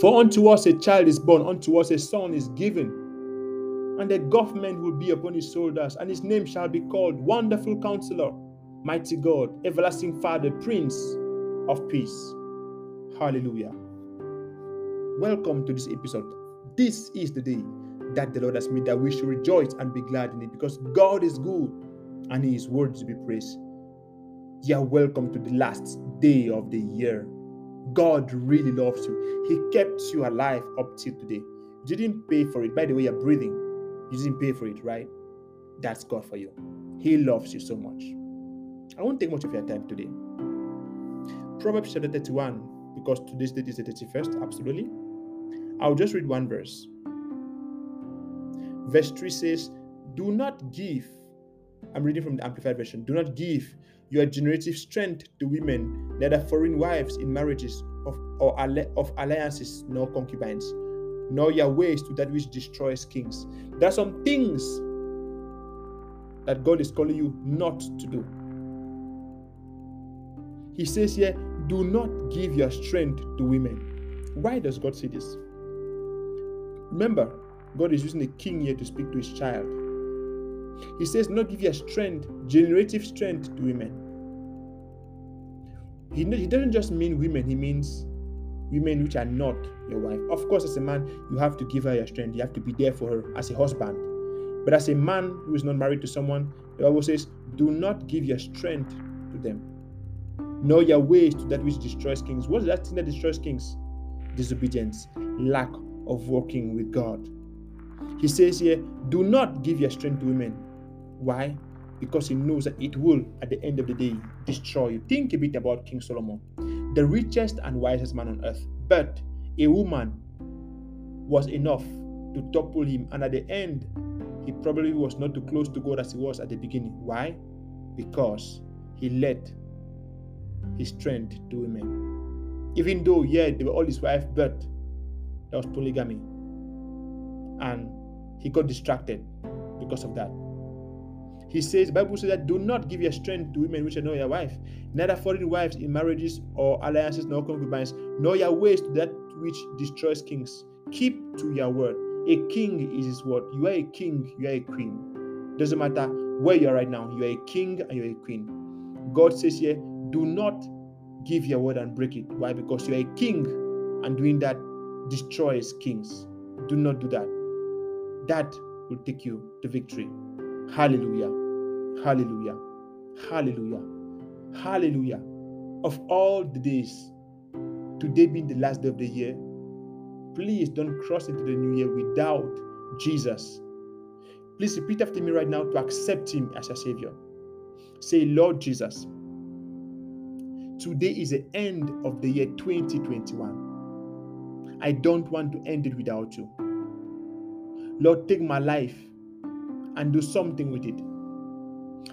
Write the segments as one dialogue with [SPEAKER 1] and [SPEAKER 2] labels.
[SPEAKER 1] For unto us a child is born, unto us a son is given, and the government will be upon his shoulders, and his name shall be called Wonderful Counselor, Mighty God, Everlasting Father, Prince of Peace. Hallelujah. Welcome to this episode. This is the day that the Lord has made, that we should rejoice and be glad in it because God is good and He is worthy to be praised. You are welcome to the last day of the year. God really loves you. He kept you alive up till today. You didn't pay for it. By the way, you're breathing. You didn't pay for it, right? That's God for you. He loves you so much. I won't take much of your time today. Proverbs chapter 31, because today's date is the 31st, absolutely. I'll just read one verse. Verse 3 says, Do not give, I'm reading from the Amplified Version, do not give your generative strength to women, neither foreign wives in marriages of, or of alliances nor concubines, nor your ways to that which destroys kings. There are some things that God is calling you not to do. He says here, do not give your strength to women. Why does God say this? Remember, God is using a king here to speak to his child. He says, not give your strength, generative strength to women. He, he doesn't just mean women, he means women which are not your wife. Of course, as a man, you have to give her your strength, you have to be there for her as a husband. But as a man who is not married to someone, the Bible says, do not give your strength to them. Know your ways to that which destroys kings. What's that thing that destroys kings? Disobedience, lack of working with God. He says here, do not give your strength to women. Why? Because he knows that it will, at the end of the day, destroy you. Think a bit about King Solomon, the richest and wisest man on earth. But a woman was enough to topple him, and at the end, he probably was not too close to God as he was at the beginning. Why? Because he let his strength to women. Even though, yeah, they were all his wife, but that was polygamy. And he got distracted because of that. He says, Bible says that do not give your strength to women which are not your wife, neither foreign wives in marriages or alliances nor concubines, nor your ways to that which destroys kings. Keep to your word. A king is his word. You are a king, you are a queen. Doesn't matter where you are right now, you are a king and you're a queen. God says here, do not give your word and break it. Why? Because you are a king, and doing that destroys kings. Do not do that. That will take you to victory. Hallelujah. Hallelujah. Hallelujah. Hallelujah. Of all the days, today being the last day of the year, please don't cross into the new year without Jesus. Please repeat after me right now to accept Him as your Savior. Say, Lord Jesus, today is the end of the year 2021. I don't want to end it without you. Lord, take my life and do something with it.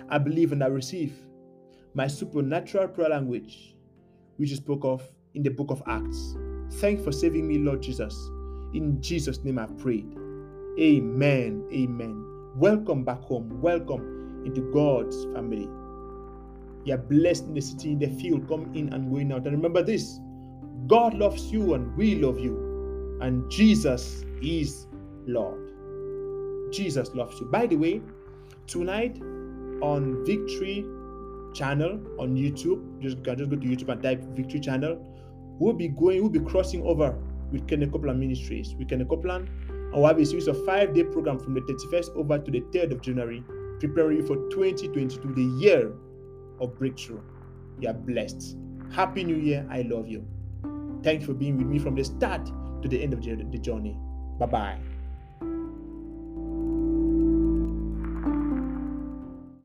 [SPEAKER 1] I believe and I receive my supernatural prayer language, which is spoke of in the book of Acts. Thank for saving me, Lord Jesus. In Jesus' name I prayed. Amen. Amen. Welcome back home. Welcome into God's family. You're blessed in the city, in the field, come in and going out. And remember this God loves you and we love you. And Jesus is Lord. Jesus loves you. By the way, tonight on Victory channel on YouTube, just can just go to YouTube and type Victory channel. We'll be going, we'll be crossing over with Kenneth Copeland Ministries. With Kenneth Copeland, and we'll have a series of five-day program from the 31st over to the 3rd of January, preparing you for 2022, the year of breakthrough. You are blessed. Happy New Year. I love you. Thank you for being with me from the start to the end of the journey. Bye bye.